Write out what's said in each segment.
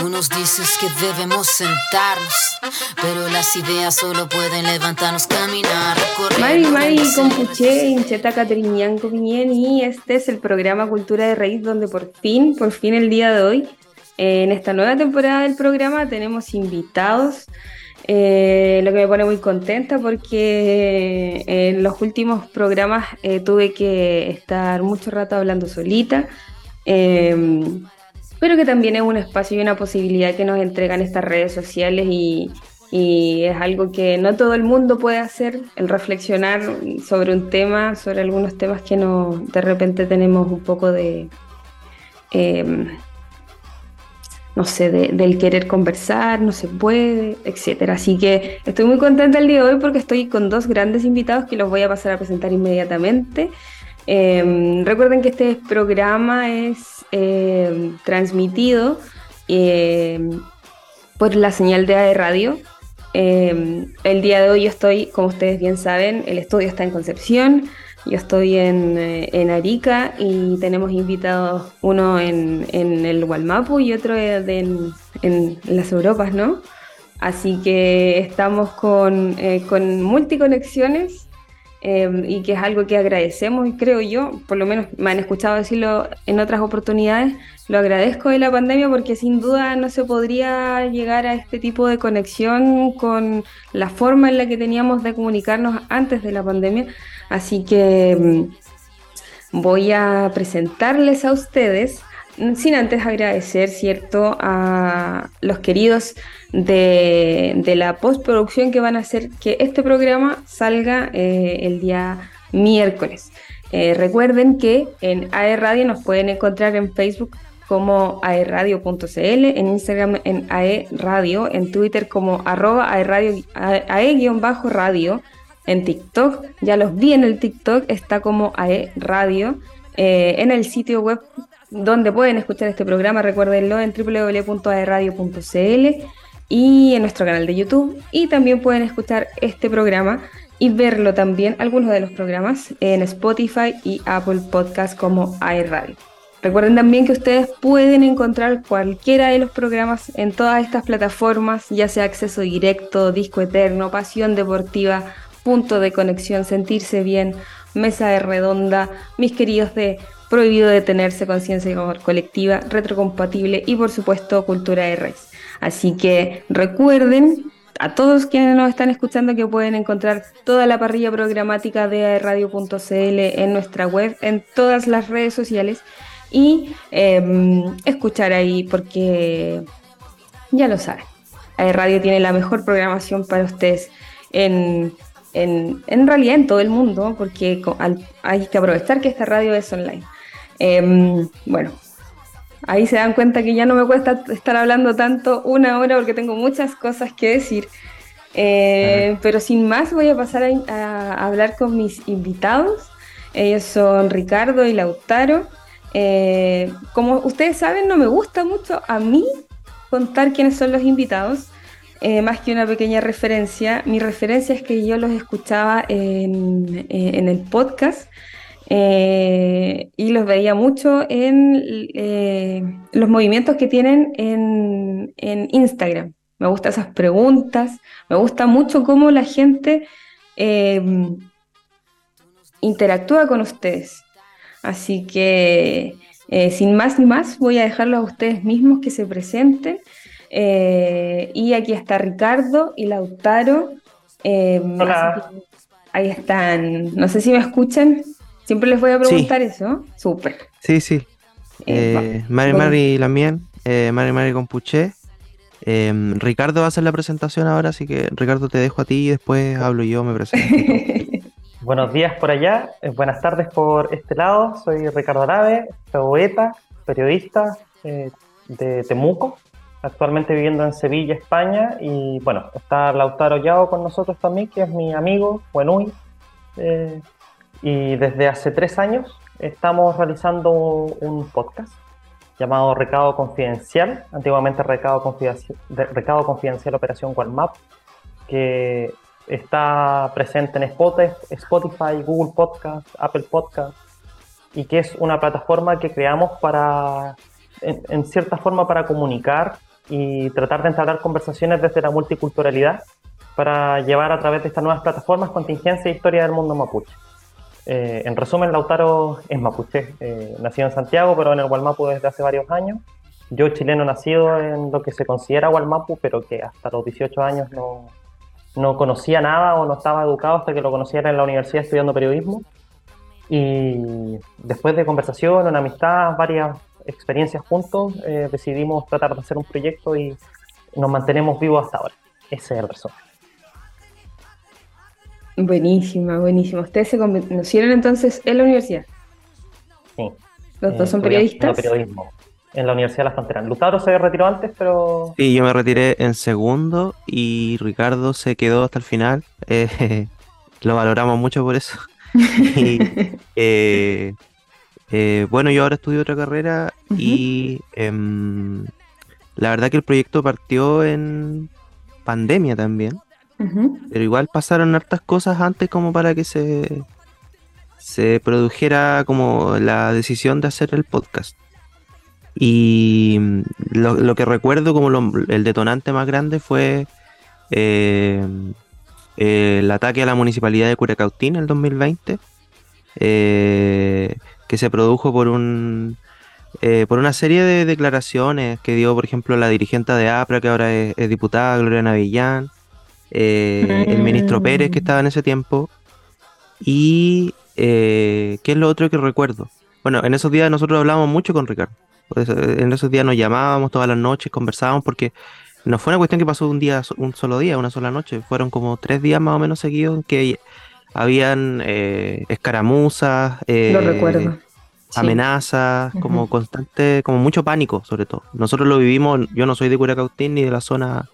Tú nos dices que debemos sentarnos, pero las ideas solo pueden levantarnos, caminar. Mari Mari Compuche, Incheta Catriñán Copiñén y este es el programa Cultura de Raíz donde por fin, por fin el día de hoy, eh, en esta nueva temporada del programa tenemos invitados. Eh, lo que me pone muy contenta porque eh, en los últimos programas tuve que estar mucho rato hablando solita pero que también es un espacio y una posibilidad que nos entregan estas redes sociales y, es algo que no todo el mundo puede hacer, el reflexionar sobre un tema, sobre algunos temas que no, de repente tenemos un poco de, em, no sé, del querer conversar, no se puede, etcétera. Así que estoy muy contenta el día de hoy porque estoy con dos grandes invitados que los voy a pasar a presentar inmediatamente. Em, recuerden que este programa es em, transmitido em, por la señal de AE Radio. el día de hoy yo estoy, como ustedes bien saben, el estudio está en Concepción, yo estoy en, eh, Arica y tenemos invitados uno en, el Gualmapu y otro en, las Europas, ¿no? Así que estamos con, eh, con multiconexiones Em, y que es algo que agradecemos creo yo, por lo menos me han escuchado decirlo en otras oportunidades, lo agradezco de la pandemia porque sin duda no se podría llegar a este tipo de conexión con la forma en la que teníamos de comunicarnos antes de la pandemia. Así que em, voy a presentarles a ustedes sin antes agradecer, ¿cierto?, a los queridos de, la postproducción que van a hacer que este programa salga eh, el día miércoles. Eh, recuerden que en AE Radio nos pueden encontrar en Facebook como aeradio.cl, en Instagram en AE Radio, en Twitter como arroba ae-radio, en TikTok, ya los vi en el TikTok, está como AE Radio, eh, en el sitio web donde pueden escuchar este programa, recuérdenlo en www.aeradio.cl y en nuestro canal de YouTube. Y también pueden escuchar este programa y verlo también, algunos de los programas, en Spotify y Apple Podcast como iRadio. Recuerden también que ustedes pueden encontrar cualquiera de los programas en todas estas plataformas, ya sea acceso directo, disco eterno, pasión deportiva, punto de conexión, sentirse bien, mesa de redonda, mis queridos de prohibido detenerse, conciencia colectiva, retrocompatible y por supuesto cultura de raíz. Así que recuerden a todos quienes nos están escuchando que pueden encontrar toda la parrilla programática de radio.cl en nuestra web, en todas las redes sociales y em, escuchar ahí porque ya lo saben. Radio tiene la mejor programación para ustedes en, en, realidad en todo el mundo porque hay que aprovechar que esta radio es online. Em, bueno, ahí se dan cuenta que ya no me cuesta estar hablando tanto una hora porque tengo muchas cosas que decir. Eh, pero sin más voy a pasar a, hablar con mis invitados. Ellos son Ricardo y Lautaro. Eh, como ustedes saben, no me gusta mucho a mí contar quiénes son los invitados, eh, más que una pequeña referencia. Mi referencia es que yo los escuchaba en, en el podcast eh, y los veía mucho en eh, los movimientos que tienen en, Instagram. Me gustan esas preguntas, me gusta mucho cómo la gente em, interactúa con ustedes. Así que, eh, sin más ni más, voy a dejarlo a ustedes mismos que se presenten. y aquí está Ricardo y Lautaro. Em, ahí están. No sé si me escuchan. Siempre les voy a preguntar eso. Súper. Sí, sí. Eh, eh Mari Mari Lamien, eh, Mari Mari Compuche. Eh, Ricardo va a hacer la presentación ahora, así que Ricardo te dejo a ti y después hablo yo, me presento. Buenos días por allá, eh, buenas tardes por este lado. Soy Ricardo Arave, poeta, periodista de Temuco, actualmente viviendo en Sevilla, España. Y bueno, está Lautaro Yao con nosotros también, que es mi amigo, Buenui. Y desde hace tres años estamos realizando un podcast llamado Recado Confidencial, antiguamente Recado Confidencial, Recado Confidencial Operación OneMap, que está presente en Spotify, Google Podcast, Apple Podcast, y que es una plataforma que creamos para, en, cierta forma, para comunicar y tratar de entablar conversaciones desde la multiculturalidad para llevar a través de estas nuevas plataformas contingencia e historia del mundo mapuche. Eh, en resumen, Lautaro es mapuche, eh, nacido en Santiago, pero en el Gualmapu desde hace varios años. Yo, chileno, nacido en lo que se considera Gualmapu, pero que hasta los 18 años no, no conocía nada o no estaba educado hasta que lo conociera en la universidad estudiando periodismo. Y después de conversación, una amistad, varias experiencias juntos, eh, decidimos tratar de hacer un proyecto y nos mantenemos vivos hasta ahora. Ese es el resumen. Buenísima, buenísima. ¿Ustedes se conocieron entonces en la universidad? Sí. ¿Los dos son periodistas? periodismo en la Universidad de La Frontera. Lutaro se retiró antes, pero... Sí, yo me retiré en segundo y Ricardo se quedó hasta el final. Eh, lo valoramos mucho por eso. Eh, eh, bueno, yo ahora estudio otra carrera y em, la verdad que el proyecto partió en pandemia también. Pero igual pasaron hartas cosas antes como para que se, se produjera como la decisión de hacer el podcast. Y mm, lo, que recuerdo como el detonante más grande fue eh, el ataque a la municipalidad de Curacautín en el 2020, eh, que se produjo por un eh, por una serie de declaraciones que dio, por ejemplo, la dirigente de APRA, que ahora es, diputada, Gloria Navillán, el ministro Pérez, que estaba en ese tiempo, y ¿qué es lo otro que recuerdo? Bueno, en esos días nosotros hablábamos mucho con Ricardo. Eh, en esos días nos llamábamos todas las noches, conversábamos, porque no fue una cuestión que pasó un día, un solo día, una sola noche. Fueron como tres días más o menos seguidos que habían eh, escaramuzas, eh, amenazas, como constante, como mucho pánico, sobre todo. Nosotros lo vivimos, yo no soy de Curacautín ni de la zona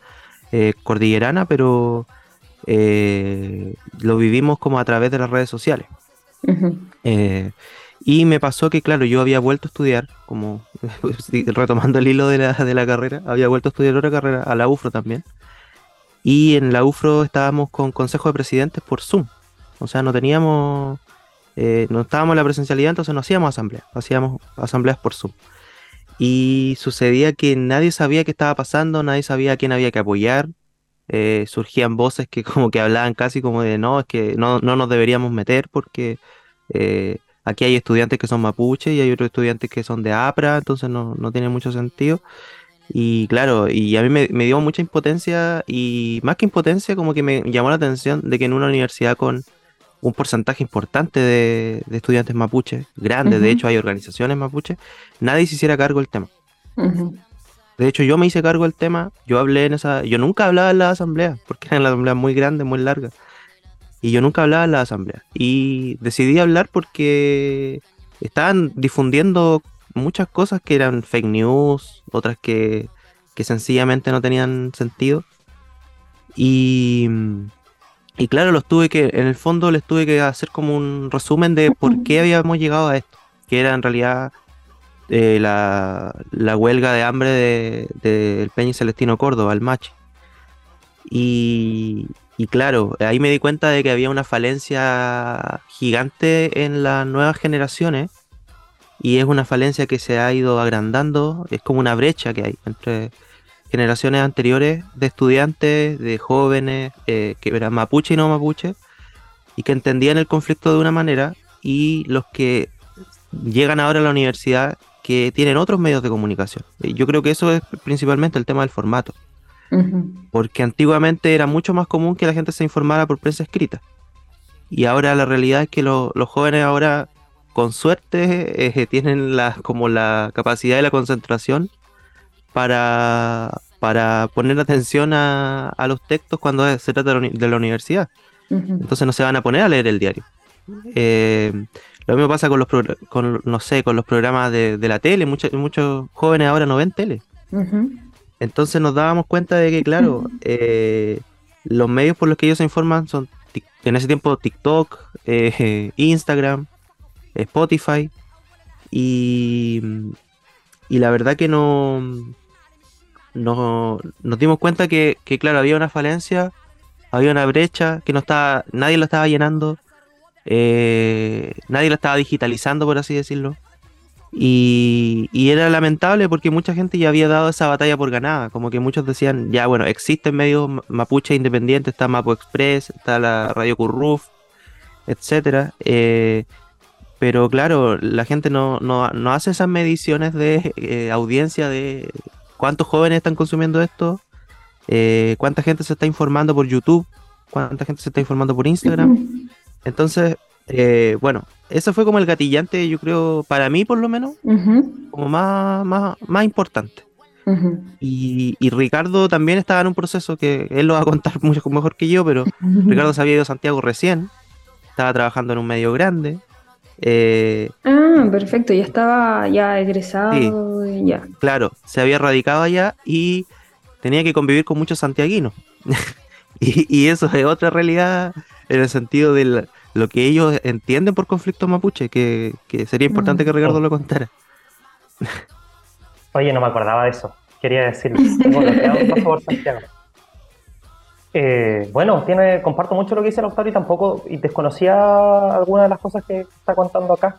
cordillerana, pero lo vivimos como a través de las redes sociales. Y me pasó que, claro, yo había vuelto a estudiar, como retomando el hilo de la, de la carrera, había vuelto a estudiar otra carrera, a la UFRO también. Y en la UFRO estábamos con consejo de presidentes por Zoom. O sea, no teníamos, eh, no estábamos en la presencialidad, entonces no hacíamos asambleas, hacíamos asambleas por Zoom. Y sucedía que nadie sabía qué estaba pasando, nadie sabía a quién había que apoyar. Eh, surgían voces que como que hablaban casi como de no, es que no, no nos deberíamos meter porque eh, Aquí hay estudiantes que son mapuche y hay otros estudiantes que son de APRA, entonces no, tiene mucho sentido. Y claro, y a mí me, dio mucha impotencia y más que impotencia, como que me llamó la atención de que en una universidad con un porcentaje importante de, estudiantes mapuche, grande, de hecho hay organizaciones mapuche, nadie se hiciera cargo del tema. De hecho, yo me hice cargo del tema, yo hablé en esa, yo nunca hablaba en la asamblea, porque eran las asambleas muy grandes, muy largas. Y yo nunca hablaba en la asamblea. Y decidí hablar porque estaban difundiendo muchas cosas que eran fake news, otras que, sencillamente no tenían sentido. Y, y claro, los tuve que, en el fondo les tuve que hacer como un resumen de por qué habíamos llegado a esto, que era en realidad eh, la, huelga de hambre del de, Peña Celestino Córdoba, el Machi. Y, y claro, ahí me di cuenta de que había una falencia gigante en las nuevas generaciones y es una falencia que se ha ido agrandando, es como una brecha que hay entre generaciones anteriores de estudiantes, de jóvenes, eh, que eran mapuche y no mapuche, y que entendían el conflicto de una manera, y los que llegan ahora a la universidad que tienen otros medios de comunicación. Yo creo que eso es principalmente el tema del formato. Porque antiguamente era mucho más común que la gente se informara por prensa escrita. Y ahora la realidad es que los jóvenes ahora, con suerte, eh, tienen la, como la capacidad y la concentración para, para poner atención a, los textos cuando se trata de la universidad. Entonces no se van a poner a leer el diario. Eh, lo mismo pasa con los, con, no sé, con los programas de, la tele. Muchos, muchos jóvenes ahora no ven tele. Entonces nos dábamos cuenta de que, claro, eh, los medios por los que ellos se informan son en ese tiempo TikTok, eh, Instagram, Spotify. Y, y, la verdad que no, no nos dimos cuenta que, claro, había una falencia, había una brecha que no estaba, nadie la estaba llenando, eh, nadie la estaba digitalizando, por así decirlo. Y, era lamentable porque mucha gente ya había dado esa batalla por ganada, como que muchos decían, ya bueno, existen medios mapuche independientes, está Mapo Express, está la Radio Curruf, etcétera, eh, pero claro, la gente no, hace esas mediciones de eh, audiencia de cuántos jóvenes están consumiendo esto, eh, cuánta gente se está informando por YouTube, cuánta gente se está informando por Instagram. Entonces, eh, bueno, eso fue como el gatillante, yo creo, para mí por lo menos, como más, más, más importante. y, Ricardo también estaba en un proceso que él lo va a contar mucho mejor que yo, pero Ricardo se había ido a Santiago recién, estaba trabajando en un medio grande. Eh, ah, perfecto, ya estaba ya egresado. ya. Claro, se había radicado allá y tenía que convivir con muchos santiaguinos. y, y, eso es otra realidad en el sentido del, lo que ellos entienden por conflicto mapuche, que, sería importante que Ricardo lo contara. Oye, no me acordaba de eso. Quería decirlo. por favor, Santiago. Eh, bueno, tiene, comparto mucho lo que dice el autor y tampoco y desconocía algunas de las cosas que está contando acá.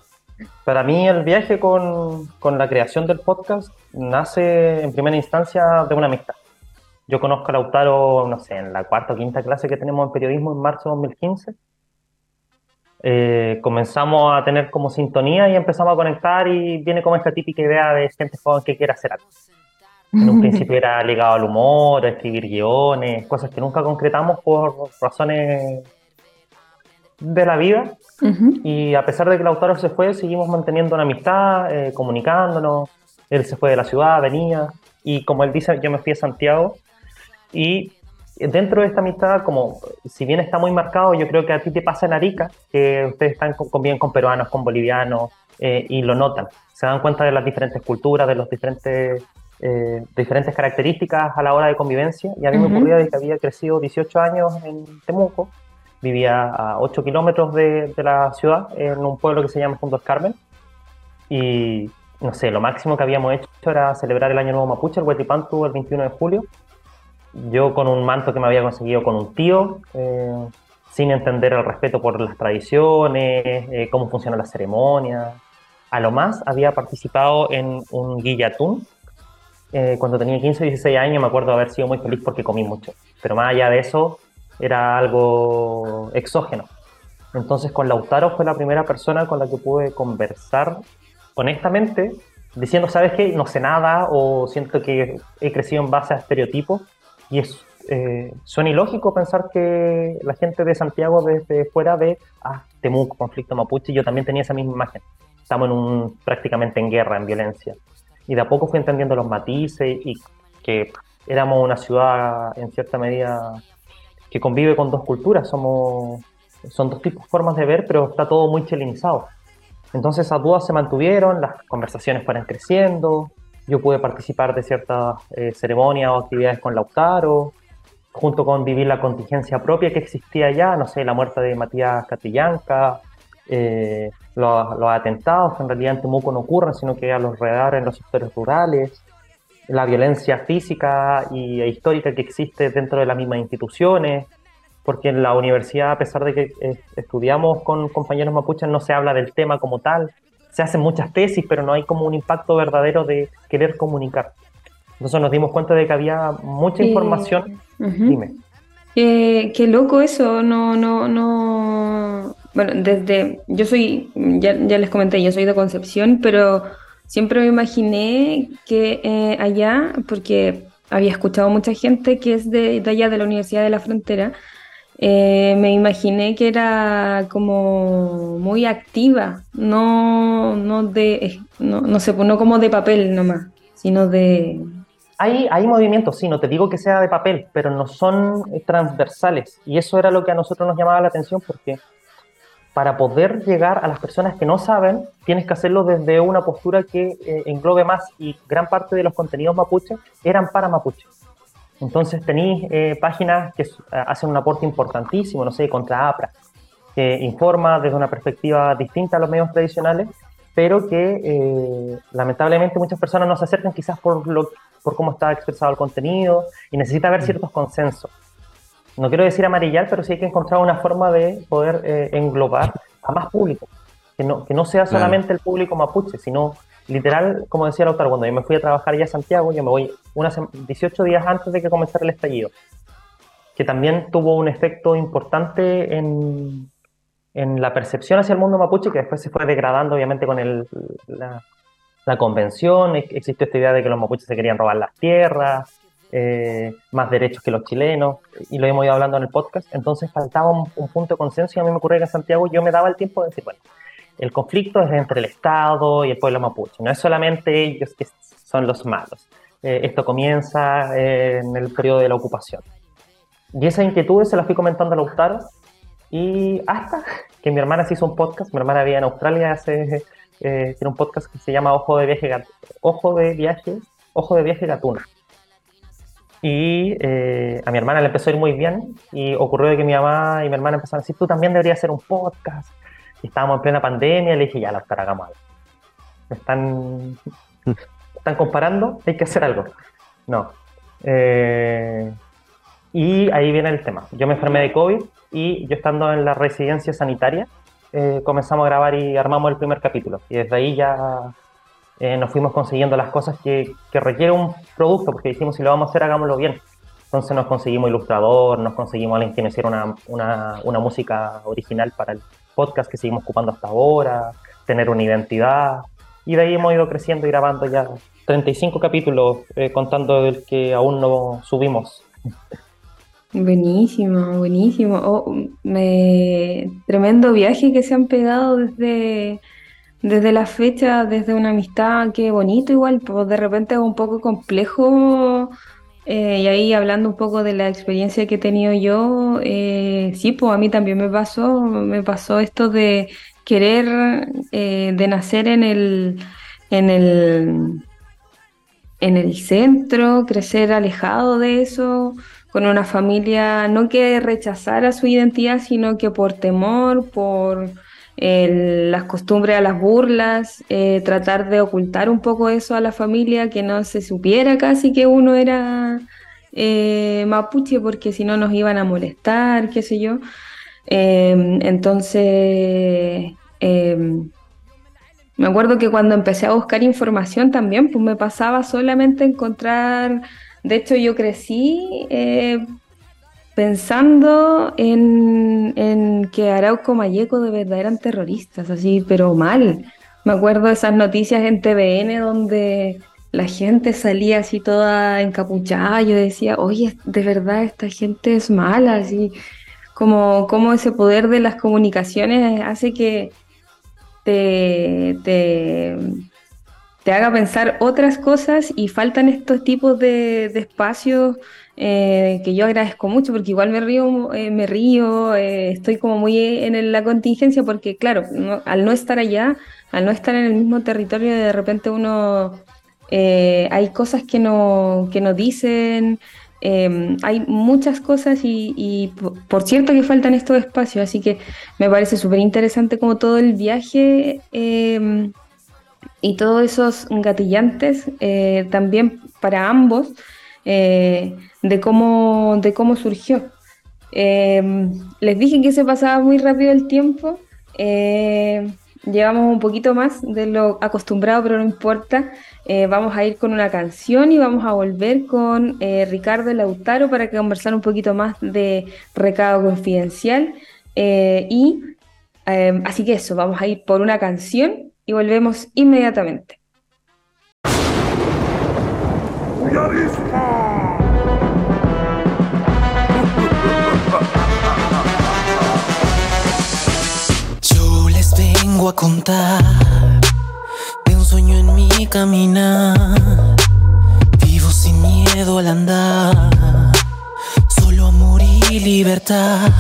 Para mí el viaje con, con, la creación del podcast nace en primera instancia de una amistad. Yo conozco a Lautaro, no sé, en la cuarta o quinta clase que tenemos en periodismo en marzo de 2015 eh, comenzamos a tener como sintonía y empezamos a conectar y viene como esta típica idea de gente joven que quiere hacer algo. En un principio era ligado al humor, a escribir guiones, cosas que nunca concretamos por razones de la vida. Y a pesar de que el autor se fue, seguimos manteniendo una amistad, eh, comunicándonos. Él se fue de la ciudad, venía. Y como él dice, yo me fui a Santiago. Y dentro de esta amistad, como si bien está muy marcado, yo creo que a ti te pasa en Arica, que ustedes están con, bien con peruanos, con bolivianos, eh, y lo notan. Se dan cuenta de las diferentes culturas, de los diferentes, eh, diferentes características a la hora de convivencia. Y a mí me ocurría de que había crecido 18 años en Temuco, vivía a 8 kilómetros de, de, la ciudad, en un pueblo que se llama Juntos Carmen. Y no sé, lo máximo que habíamos hecho era celebrar el Año Nuevo Mapuche, el Huetipantu, el 21 de julio yo con un manto que me había conseguido con un tío, eh, sin entender el respeto por las tradiciones, eh, cómo funciona la ceremonia. A lo más había participado en un guillatún. Eh, cuando tenía 15 o 16 años me acuerdo de haber sido muy feliz porque comí mucho. Pero más allá de eso, era algo exógeno. Entonces con Lautaro fue la primera persona con la que pude conversar honestamente, diciendo, ¿sabes qué? No sé nada o siento que he crecido en base a estereotipos y es, eh, suena ilógico pensar que la gente de Santiago desde fuera ve, ah, Temuco, conflicto mapuche, yo también tenía esa misma imagen. Estamos en un, prácticamente en guerra, en violencia. Y de a poco fui entendiendo los matices y que éramos una ciudad en cierta medida que convive con dos culturas, somos, son dos tipos formas de ver, pero está todo muy chilenizado. Entonces esas dudas se mantuvieron, las conversaciones fueron creciendo, yo pude participar de ciertas eh, ceremonias o actividades con Lautaro, junto con vivir la contingencia propia que existía ya, no sé, la muerte de Matías Catillanca, eh, los, atentados que en realidad en Temuco no ocurren, sino que a los alrededor en los sectores rurales, la violencia física y, e histórica que existe dentro de las mismas instituciones, porque en la universidad, a pesar de que eh, estudiamos con compañeros mapuches, no se habla del tema como tal, se hacen muchas tesis, pero no hay como un impacto verdadero de querer comunicar. Entonces nos dimos cuenta de que había mucha información. Dime. qué loco eso, no, no, no. Bueno, desde. Yo soy, ya, les comenté, yo soy de Concepción, pero siempre me imaginé que eh, allá, porque había escuchado mucha gente que es de, de allá de la Universidad de la Frontera, eh, me imaginé que era como muy activa, no, no de, no, no sé, no como de papel nomás, sino de... Hay, hay movimientos, sí, no te digo que sea de papel, pero no son transversales. Y eso era lo que a nosotros nos llamaba la atención porque para poder llegar a las personas que no saben, tienes que hacerlo desde una postura que eh, englobe más y gran parte de los contenidos mapuche eran para mapuche. Entonces tenéis eh, páginas que hacen un aporte importantísimo, no sé, contra APRA, que informa desde una perspectiva distinta a los medios tradicionales, pero que eh, lamentablemente muchas personas no se acercan quizás por, lo, por cómo está expresado el contenido y necesita haber mm. ciertos consensos. No quiero decir amarillar, pero sí hay que encontrar una forma de poder eh, englobar a más público, que no, que no sea solamente el público mapuche, sino literal, como decía el autor, cuando yo me fui a trabajar ya a Santiago, yo me voy unas 18 días antes de que comenzara el estallido, que también tuvo un efecto importante en, en la percepción hacia el mundo mapuche, que después se fue degradando obviamente con el, la, la convención, existió esta idea de que los mapuches se querían robar las tierras, eh, más derechos que los chilenos, y lo hemos ido hablando en el podcast, entonces faltaba un, punto de consenso y a mí me ocurrió que en Santiago yo me daba el tiempo de decir, bueno, el conflicto es entre el Estado y el pueblo mapuche, no es solamente ellos que son los malos, eh, esto comienza en el periodo de la ocupación. Y esa inquietud se la fui comentando a Lautaro, y hasta que mi hermana se hizo un podcast, mi hermana vivía en Australia, hace, eh, tiene un podcast que se llama Ojo de Viaje, Ojo de Viaje, Ojo de Viaje Gatuna y eh, a mi hermana le empezó a ir muy bien y ocurrió que mi mamá y mi hermana empezaron a decir, tú también deberías hacer un podcast. Y estábamos en plena pandemia y le dije, ya, la hagamos algo. Me están, están comparando, hay que hacer algo. No. Eh, y ahí viene el tema. Yo me enfermé de COVID y yo estando en la residencia sanitaria, eh, comenzamos a grabar y armamos el primer capítulo. Y desde ahí ya eh, nos fuimos consiguiendo las cosas que, que, requiere un producto, porque dijimos, si lo vamos a hacer, hagámoslo bien. Entonces nos conseguimos ilustrador, nos conseguimos alguien que nos hiciera una, una, una música original para el podcast que seguimos ocupando hasta ahora, tener una identidad. Y de ahí hemos ido creciendo y grabando ya 35 capítulos, eh, contando el que aún no subimos. Buenísimo, buenísimo. Oh, me... Tremendo viaje que se han pegado desde desde la fecha, desde una amistad, qué bonito igual, pues de repente es un poco complejo. Eh, y ahí hablando un poco de la experiencia que he tenido yo, eh, sí, pues a mí también me pasó, me pasó esto de querer, eh, de nacer en el, en el, en el centro, crecer alejado de eso, con una familia no que rechazara su identidad, sino que por temor, por las costumbres a las burlas, eh, tratar de ocultar un poco eso a la familia, que no se supiera casi que uno era eh, mapuche, porque si no nos iban a molestar, qué sé yo. Em, entonces, em, me acuerdo que cuando empecé a buscar información también, pues me pasaba solamente encontrar, de hecho yo crecí eh, pensando en, que Arauco Mayeco de verdad eran terroristas, así, pero mal. Me acuerdo de esas noticias en TVN donde la gente salía así toda encapuchada. Yo decía, oye, de verdad esta gente es mala, así como, como ese poder de las comunicaciones hace que te, te haga pensar otras cosas y faltan estos tipos de, espacios eh, que yo agradezco mucho porque igual me río, eh, me río, eh, estoy como muy en la contingencia porque claro, al no estar allá, al no estar en el mismo territorio, de repente uno hay cosas que no, que no dicen, em, hay muchas cosas y, por cierto que faltan estos espacios, así que me parece súper interesante como todo el viaje em, y todos esos gatillantes también para ambos de cómo, de cómo surgió. Eh, les dije que se pasaba muy rápido el tiempo. Eh, llevamos un poquito más de lo acostumbrado, pero no importa. Eh, vamos a ir con una canción y vamos a volver con Ricardo Lautaro para conversar un poquito más de recado confidencial. y así que eso, vamos a ir por una canción y volvemos inmediatamente. vengo a contar de un sueño en mi caminar. Vivo sin miedo al andar, solo amor y libertad.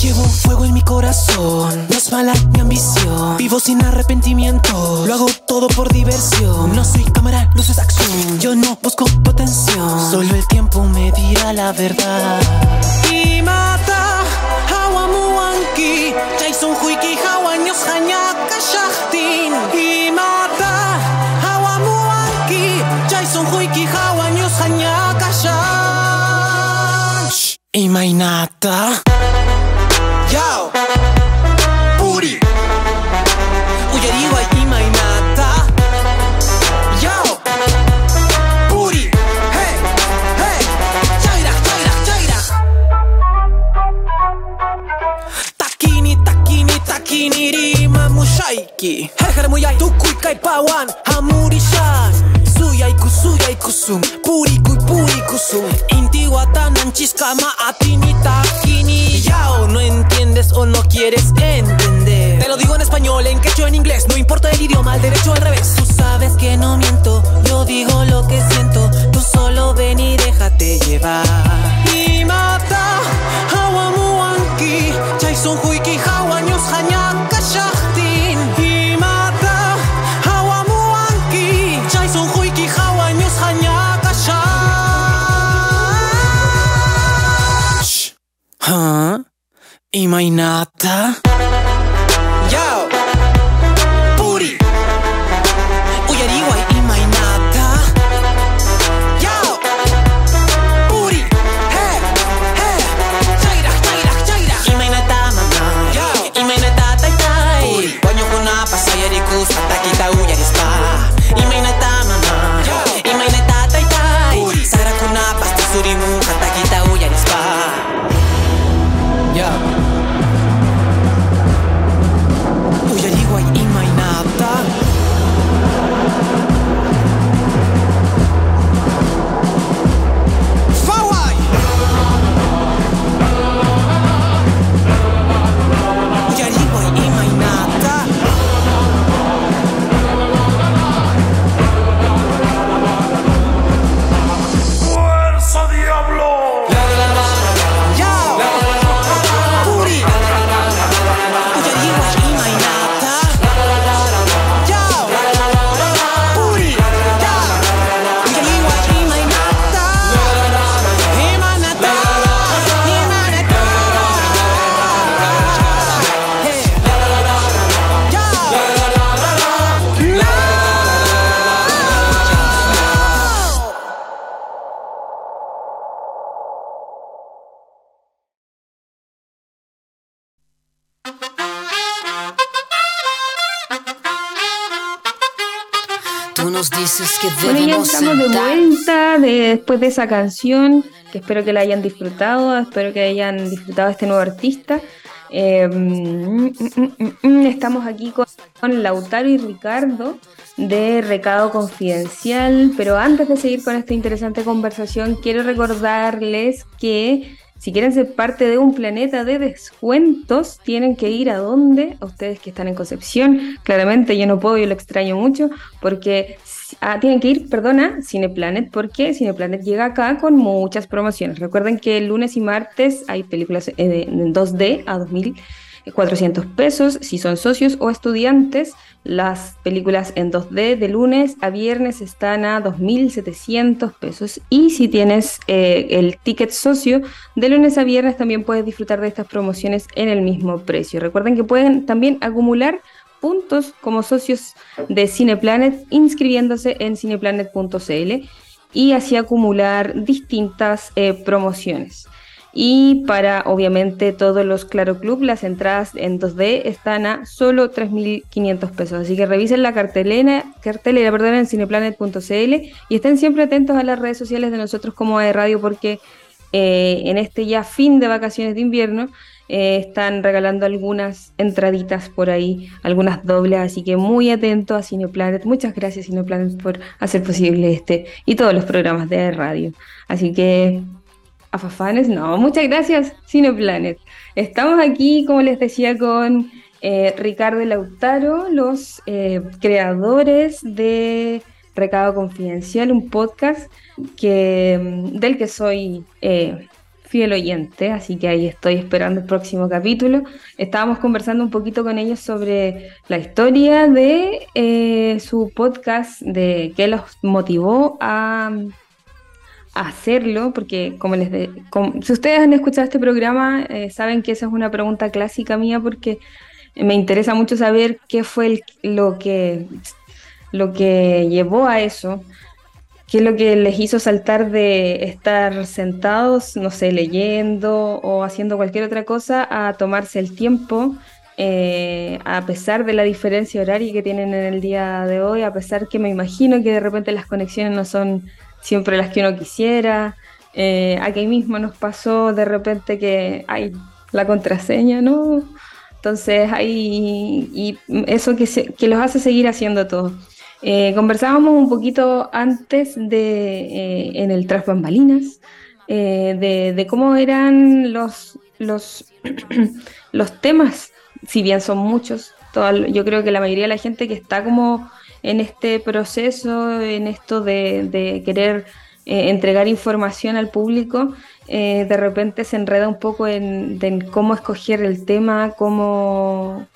Llevo fuego en mi corazón, no es mala mi ambición. Vivo sin arrepentimiento, lo hago todo por diversión. No soy cámara, luces, acción. Yo no busco potencia, solo el tiempo me dirá la verdad. Y mata, Hawamuanki, Jason Huiki, Hawanios, Hanyaka, Shachtin. Y mata, Hawamuanki, Jason Huiki, Hawanios, Hanyaka, Shach. Y mainata. Ki Herhermuyay Tukui Kaipawan Hamurishan Suyay kusuyay kusum Purikuy puri kusum Intiwatanan chiskama atinita kini Yao, no entiendes o no quieres entender. Te lo digo en español, en quechua, en inglés. No importa el idioma, al derecho al revés. Tú sabes que no miento Yo digo lo que siento. Tú solo ven y déjate llevar Vater? Que Bueno, ya estamos de vuelta de- después de esa canción, que espero que la hayan disfrutado, espero que hayan disfrutado este nuevo artista. Eh, mm, mm, mm, mm, estamos aquí con, con Lautaro y Ricardo de Recado Confidencial, pero antes de seguir con esta interesante conversación, quiero recordarles que si quieren ser parte de un planeta de descuentos, tienen que ir a dónde, a ustedes que están en Concepción, claramente yo no puedo, yo lo extraño mucho, porque ah, tienen que ir, perdona, Cineplanet, porque Cineplanet llega acá con muchas promociones. Recuerden que el lunes y martes hay películas eh, en 2D a 2.400 pesos. Si son socios o estudiantes, las películas en 2D de lunes a viernes están a 2.700 pesos. Y si tienes eh, el ticket socio, de lunes a viernes también puedes disfrutar de estas promociones en el mismo precio. Recuerden que pueden también acumular puntos como socios de Cineplanet inscribiéndose en cineplanet.cl y así acumular distintas eh, promociones. Y para obviamente todos los Claro Club, las entradas en 2D están a solo 3.500 pesos. Así que revisen la cartelera, cartelera perdón, en cineplanet.cl y estén siempre atentos a las redes sociales de nosotros como de Radio porque eh, en este ya fin de vacaciones de invierno eh, están regalando algunas entraditas por ahí, algunas dobles, así que muy atento a Cineplanet. Muchas gracias Cineplanet por hacer posible este y todos los programas de radio. Así que a Fafanes, no, muchas gracias Cineplanet. Estamos aquí, como les decía, con eh, Ricardo Lautaro, los eh, creadores de Recado Confidencial, un podcast que, mm, del que soy fiel oyente, así que ahí estoy esperando el próximo capítulo. Estábamos conversando un poquito con ellos sobre la historia de eh, su podcast, de qué los motivó a, hacerlo, porque como les de- si ustedes han escuchado este programa, eh, saben que esa es una pregunta clásica mía porque me interesa mucho saber qué fue lo que lo que llevó a eso, qué es lo que les hizo saltar de estar sentados, no sé, leyendo o haciendo cualquier otra cosa, a tomarse el tiempo, eh, a pesar de la diferencia horaria que tienen en el día de hoy, a pesar que me imagino que de repente las conexiones no son siempre las que uno quisiera. Eh, aquí mismo nos pasó de repente que hay la contraseña, ¿no? Entonces, ahí, y eso que, se- que los hace seguir haciendo todo. Eh, conversábamos un poquito antes de, eh, en el Tras Bambalinas, eh, de, cómo eran los, los, los temas, si bien son muchos, yo creo que la mayoría de la gente que está como en este proceso, en esto de, de querer entregar información al público, de repente se enreda un poco en, en cómo escoger el tema, cómo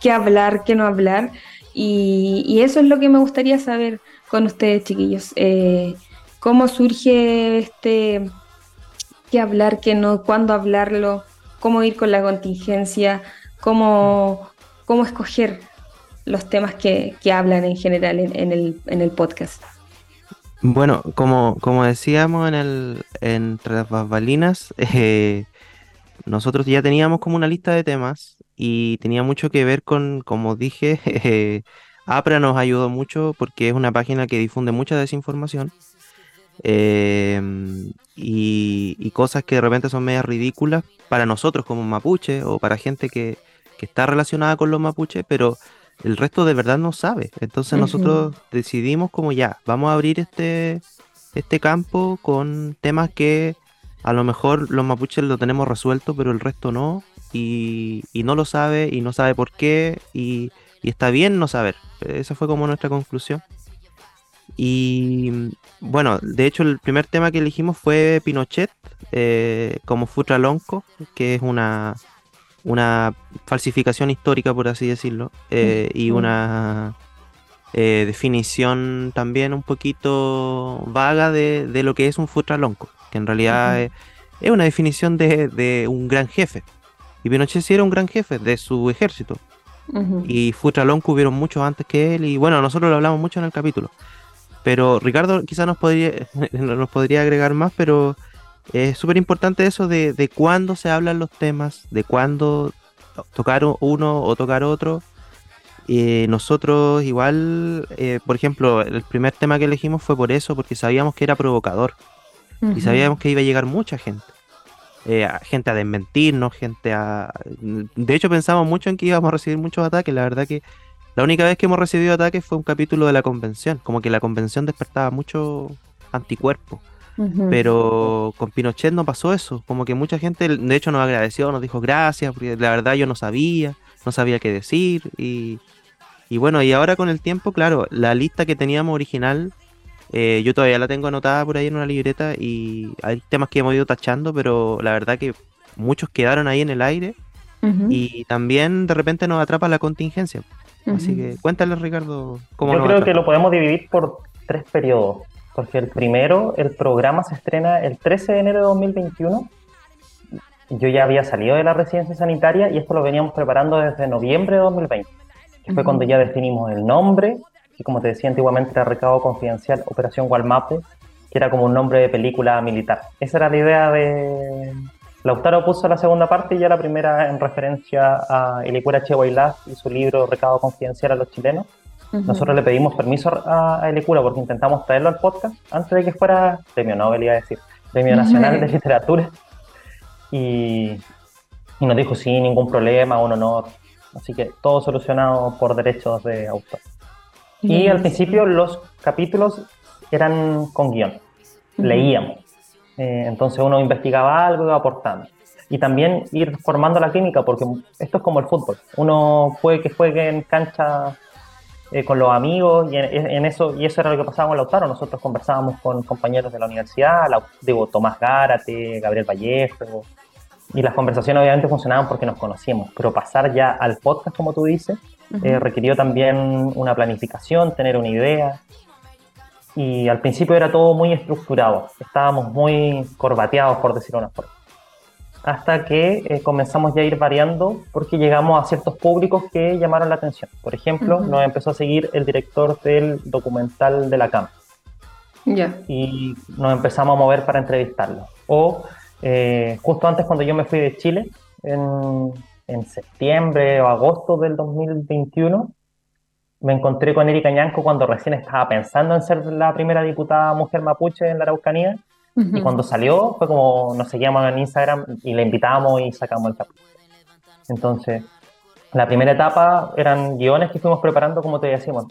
qué hablar, qué no hablar. Y, eso es lo que me gustaría saber con ustedes, chiquillos. Eh, ¿Cómo surge este qué hablar, qué no, cuándo hablarlo, cómo ir con la contingencia, cómo, cómo escoger los temas que, que hablan en general en, en el, en el podcast? Bueno, como, como decíamos en el entre las bambalinas, eh, nosotros ya teníamos como una lista de temas y tenía mucho que ver con, como dije, eh, APRA nos ayudó mucho porque es una página que difunde mucha desinformación eh, y, y cosas que de repente son medias ridículas para nosotros como mapuche o para gente que, que está relacionada con los mapuches, pero el resto de verdad no sabe. Entonces nosotros decidimos como ya, vamos a abrir este, este campo con temas que a lo mejor los mapuches lo tenemos resuelto, pero el resto no, y, y no lo sabe, y no sabe por qué, y, y está bien no saber. Esa fue como nuestra conclusión. Y bueno, de hecho el primer tema que elegimos fue Pinochet, eh, como Futralonco, que es una, una falsificación histórica, por así decirlo, eh, y Ujú. una eh, definición también un poquito vaga de, de lo que es un Futralonco, que en realidad es, es una definición de, de un gran jefe. Y Pinochet sí era un gran jefe de su ejército. Ujú. Y Futralonco hubieron muchos antes que él. Y bueno, nosotros lo hablamos mucho en el capítulo. Pero Ricardo quizás nos podría, nos podría agregar más, pero es súper importante eso de, de cuándo se hablan los temas, de cuándo tocar uno o tocar otro. Eh, nosotros igual, eh, por ejemplo, el primer tema que elegimos fue por eso, porque sabíamos que era provocador y sabíamos que iba a llegar mucha gente. Eh, gente a desmentirnos, gente a... De hecho pensamos mucho en que íbamos a recibir muchos ataques, la verdad que la única vez que hemos recibido ataques fue un capítulo de la convención, como que la convención despertaba mucho anticuerpo, pero con Pinochet no pasó eso, como que mucha gente de hecho nos agradeció, nos dijo gracias, porque la verdad yo no sabía, no sabía qué decir. Y, y bueno, y ahora con el tiempo, claro, la lista que teníamos original, eh, yo todavía la tengo anotada por ahí en una libreta y hay temas que hemos ido tachando, pero la verdad que muchos quedaron ahí en el aire y también de repente nos atrapa la contingencia. Así que cuéntale, Ricardo, cómo Yo nos creo atrapa. que lo podemos dividir por tres periodos, porque el primero, el programa se estrena el 13 de enero de 2021. Yo ya había salido de la residencia sanitaria y esto lo veníamos preparando desde noviembre de 2020, que fue Ujú. cuando ya definimos el nombre, que como te decía antiguamente era Recado Confidencial Operación Gualmapu, que era como un nombre de película militar. Esa era la idea de... Lautaro puso la segunda parte y ya la primera en referencia a Elicura Chehuaylaz y su libro Recado Confidencial a los chilenos. Nosotros le pedimos permiso a, a Elicura porque intentamos traerlo al podcast antes de que fuera premio Nobel, iba a decir, premio nacional de literatura. Y, y nos dijo, sí, ningún problema, un honor. Así que todo solucionado por derechos de autor. Y al principio los capítulos eran con guion, leíamos. Eh, entonces uno investigaba algo y iba aportando. Y también ir formando la química, porque esto es como el fútbol. Uno puede que juegue en cancha eh, con los amigos y en, en eso y eso era lo que pasaba con Lautaro. Nosotros conversábamos con compañeros de la universidad, Lau- digo, Tomás Gárate, Gabriel Vallejo, y las conversaciones obviamente funcionaban porque nos conocíamos, pero pasar ya al podcast, como tú dices, Eh, requirió también una planificación, tener una idea. Y al principio era todo muy estructurado, estábamos muy corbateados, por decirlo de una forma. Hasta que eh, comenzamos ya a ir variando porque llegamos a ciertos públicos que llamaron la atención. Por ejemplo, Ujú. nos empezó a seguir el director del documental de la CAM Ya. y nos empezamos a mover para entrevistarlo. O eh, justo antes cuando yo me fui de Chile, en, en septiembre o agosto del 2021, me encontré con Erika Ñanco cuando recién estaba pensando en ser la primera diputada mujer mapuche en la Araucanía. Y Ujú. cuando salió fue como nos seguíamos en Instagram y le invitamos y sacamos el capítulo. Entonces, la primera etapa eran guiones que fuimos preparando, como te decíamos.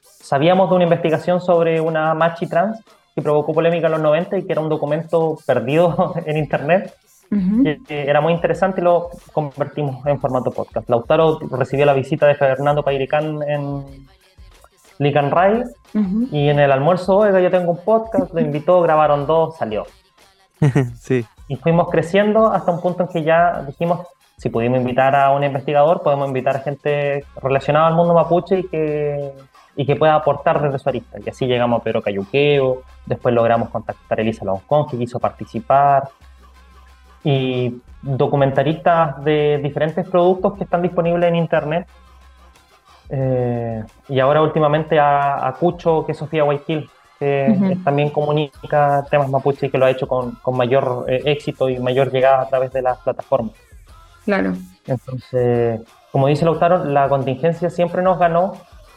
Sabíamos de una investigación sobre una machi trans que provocó polémica en los 90 y que era un documento perdido en internet. Que, era muy interesante y lo convertimos en formato podcast. Lautaro recibió la visita de Fernando Pairicán en Lican Ray y en el almuerzo, oiga, yo tengo un podcast, lo invitó, grabaron dos, salió. sí. Y fuimos creciendo hasta un punto en que ya dijimos, si pudimos invitar a un investigador, podemos invitar a gente relacionada al mundo mapuche y que, y que pueda aportar desde su arista. Y así llegamos a Pedro Cayuqueo, después logramos contactar a Elisa Loncón, que quiso participar, y documentaristas de diferentes productos que están disponibles en Internet. Eh, y ahora últimamente a, Cucho, que es Sofía Guayquil, que también comunica temas mapuche y que lo ha hecho con, con mayor eh, éxito y mayor llegada a través de las plataformas. Claro. Entonces, como dice Lautaro, la contingencia siempre nos ganó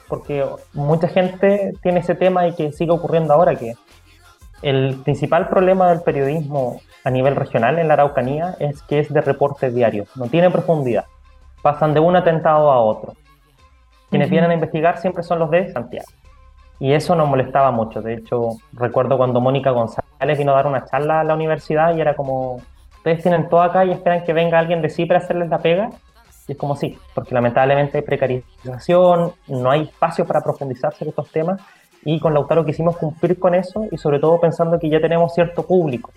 porque mucha gente tiene ese tema y que sigue ocurriendo ahora que el principal problema del periodismo a nivel regional en la Araucanía es que es de reporte diario, no tiene profundidad, pasan de un atentado a otro. Quienes vienen a investigar siempre son los de Santiago. Y eso nos molestaba mucho. De hecho, recuerdo cuando Mónica González vino a dar una charla a la universidad y era como, ustedes tienen todo acá y esperan que venga alguien de sí para hacerles la pega. Y es como sí, porque lamentablemente hay precarización, no hay espacio para profundizar sobre estos temas. Y con Lautaro quisimos cumplir con eso y sobre todo pensando que ya tenemos cierto público.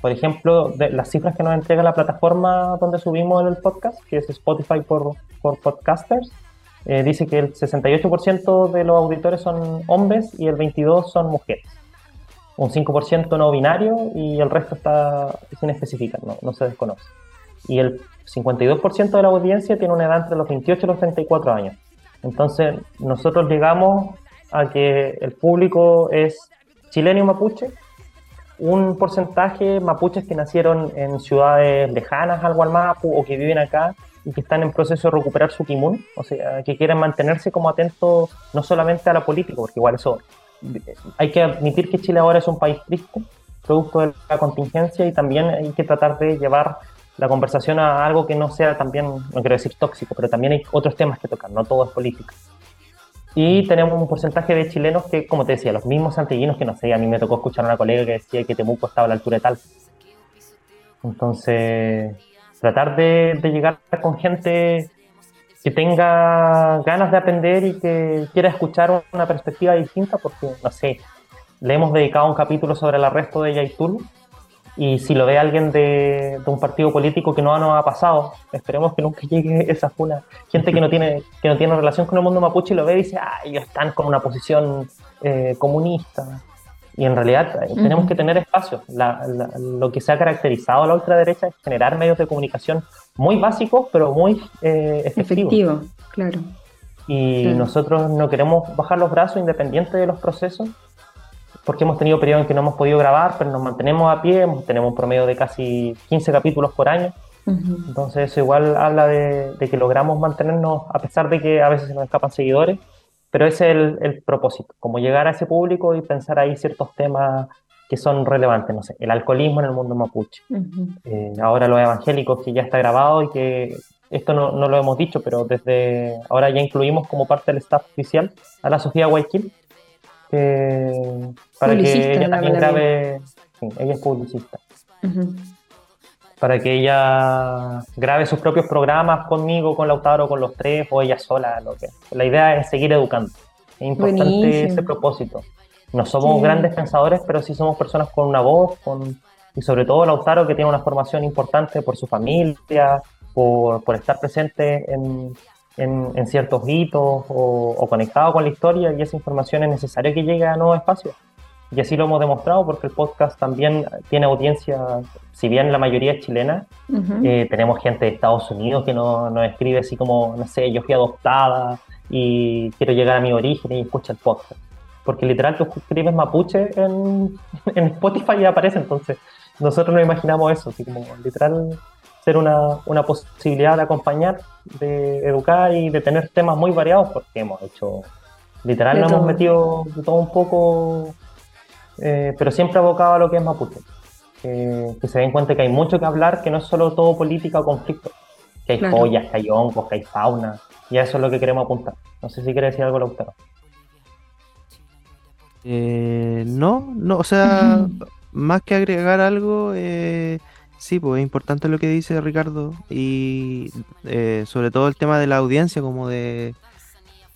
Por ejemplo, de las cifras que nos entrega la plataforma donde subimos el podcast, que es Spotify por, por podcasters, eh, dice que el 68% de los auditores son hombres y el 22% son mujeres. Un 5% no binario y el resto está sin especificar, no, no se desconoce. Y el 52% de la audiencia tiene una edad entre los 28 y los 34 años. Entonces, nosotros llegamos a que el público es chileno y mapuche, un porcentaje mapuches que nacieron en ciudades lejanas al Gualmapu o que viven acá y que están en proceso de recuperar su kimun, o sea, que quieren mantenerse como atentos no solamente a la política, porque igual eso, hay que admitir que Chile ahora es un país triste, producto de la contingencia, y también hay que tratar de llevar la conversación a algo que no sea también, no quiero decir tóxico, pero también hay otros temas que tocar, no todo es política. Y tenemos un porcentaje de chilenos que, como te decía, los mismos santiaguinos que no sé, a mí me tocó escuchar a una colega que decía que Temuco estaba a la altura de tal. Entonces, tratar de, llegar con gente que tenga ganas de aprender y que quiera escuchar una perspectiva distinta, porque, no sé, le hemos dedicado un capítulo sobre el arresto de Yaitul, y si lo ve alguien de, un partido político que no nos ha pasado, esperemos que nunca llegue esa funa. Gente que no tiene, que no tiene relación con el mundo mapuche y lo ve y dice, ah, ellos están con una posición eh, comunista. Y en realidad eh, tenemos que tener espacio. lo que se ha caracterizado a la ultraderecha es generar medios de comunicación muy básicos, pero muy eh, efectivos. Efectivo, claro. Y nosotros no queremos bajar los brazos independientes de los procesos, porque hemos tenido periodos en que no hemos podido grabar, pero nos mantenemos a pie, tenemos un promedio de casi 15 capítulos por año. Entonces eso igual habla de, de, que logramos mantenernos, a pesar de que a veces se nos escapan seguidores, pero ese es el, propósito, como llegar a ese público y pensar ahí ciertos temas que son relevantes, no sé, el alcoholismo en el mundo mapuche. Eh, ahora los evangélicos que ya está grabado y que esto no, no, lo hemos dicho, pero desde ahora ya incluimos como parte del staff oficial a la Sofía Guayquil, para que ella también grabe, ella es publicista para que ella grabe sus propios programas conmigo, con Lautaro, con los tres o ella sola. Lo que. La idea es seguir educando. Es importante ese propósito. No somos grandes pensadores, pero sí somos personas con una voz, con, y sobre todo Lautaro que tiene una formación importante por su familia, por, por estar presente en, en, ciertos hitos o, o, conectado con la historia y esa información es necesaria que llegue a nuevos espacios. Y así lo hemos demostrado porque el podcast también tiene audiencia, si bien la mayoría es chilena, eh, tenemos gente de Estados Unidos que nos, escribe así como, no sé, yo fui adoptada y quiero llegar a mi origen y escucha el podcast. Porque literal tú escribes mapuche en, en Spotify y aparece, entonces nosotros no imaginamos eso, así como literal ser una, una posibilidad de acompañar, de educar y de tener temas muy variados porque hemos hecho, literal nos hemos metido todo un poco eh, pero siempre abocado a lo que es Mapuche. que se den cuenta que hay mucho que hablar, que no es solo todo política o conflicto, que hay Claro. joyas, que hay hongos, que hay fauna, y a eso es lo que queremos apuntar. No sé si quiere decir algo Lautaro. Eh, no, no, o sea, más que agregar algo, eh, sí, pues es importante lo que dice Ricardo y eh, sobre todo el tema de la audiencia, como de,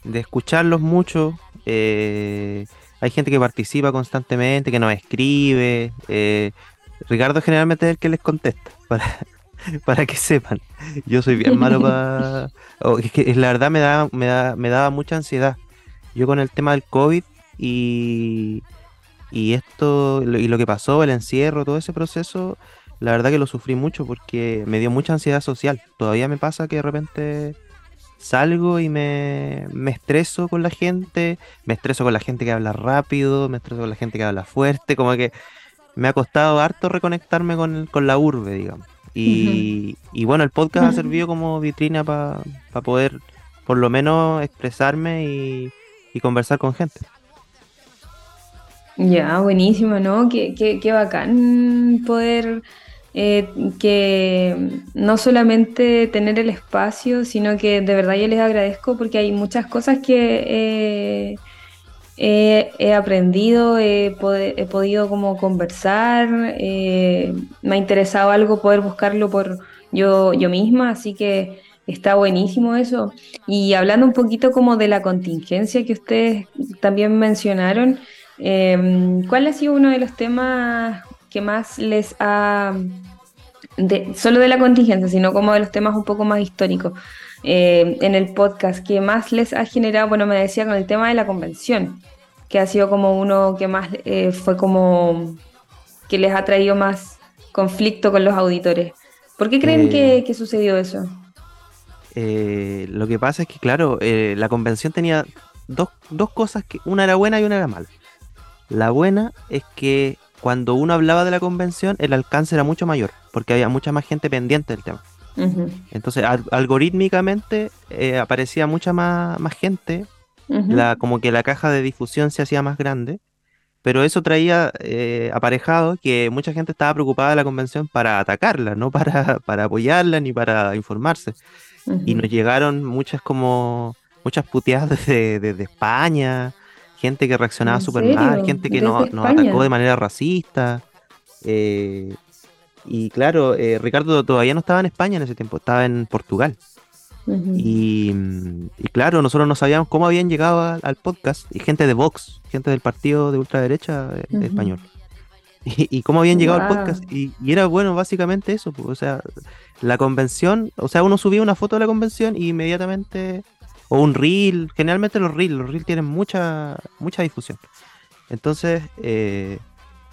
de escucharlos mucho. eh, hay gente que participa constantemente, que nos escribe. eh, Ricardo generalmente es el que les contesta, para, para que sepan. Yo soy bien malo para... es que la verdad me da, me da, me daba mucha ansiedad. Yo con el tema del COVID y, y esto y lo que pasó, el encierro, todo ese proceso, la verdad que lo sufrí mucho porque me dio mucha ansiedad social. Todavía me pasa que de repente salgo y me, me estreso con la gente, me estreso con la gente que habla rápido, me estreso con la gente que habla fuerte, como que me ha costado harto reconectarme con, con la urbe, digamos. Y, y bueno, el podcast ha servido como vitrina para poder por lo menos expresarme y, y conversar con gente. Ya, buenísimo, ¿no? Qué, qué, qué bacán poder eh, que no solamente tener el espacio, sino que de verdad yo les agradezco porque hay muchas cosas que eh, he, he aprendido, he, podido como conversar, eh, me ha interesado algo poder buscarlo por yo, yo misma, así que está buenísimo eso. Y hablando un poquito como de la contingencia que ustedes también mencionaron, eh, ¿cuál ha sido uno de los temas que más les ha, de, solo de la contingencia, sino como de los temas un poco más históricos eh, en el podcast, que más les ha generado, bueno, me decía con el tema de la convención, que ha sido como uno que más eh, fue como que les ha traído más conflicto con los auditores. ¿Por qué creen Eh, que, que sucedió eso? Eh, lo que pasa es que, claro, eh, la convención tenía dos, dos cosas, que una era buena y una era mala. La buena es que cuando uno hablaba de la convención, el alcance era mucho mayor, porque había mucha más gente pendiente del tema. Entonces, al- algorítmicamente eh, aparecía mucha más, más gente, la, como que la caja de difusión se hacía más grande, pero eso traía eh, aparejado que mucha gente estaba preocupada de la convención para atacarla, no para, para apoyarla ni para informarse. Y nos llegaron muchas como muchas puteadas desde, desde España, gente que reaccionaba ¿En súper mal, gente que ¿Desde nos, nos atacó de manera racista. eh, y claro, eh, Ricardo todavía no estaba en España en ese tiempo, estaba en Portugal. Y, mm, y claro, nosotros no sabíamos cómo habían llegado a- al podcast, y gente de Vox, gente del partido de ultraderecha eh, español. Y, y cómo habían llegado al podcast. Y, y era bueno, básicamente eso. pues, o sea, la convención, o sea, uno subía una foto de la convención y inmediatamente. O un reel, generalmente los reels, los reels tienen mucha, mucha difusión. Entonces, eh,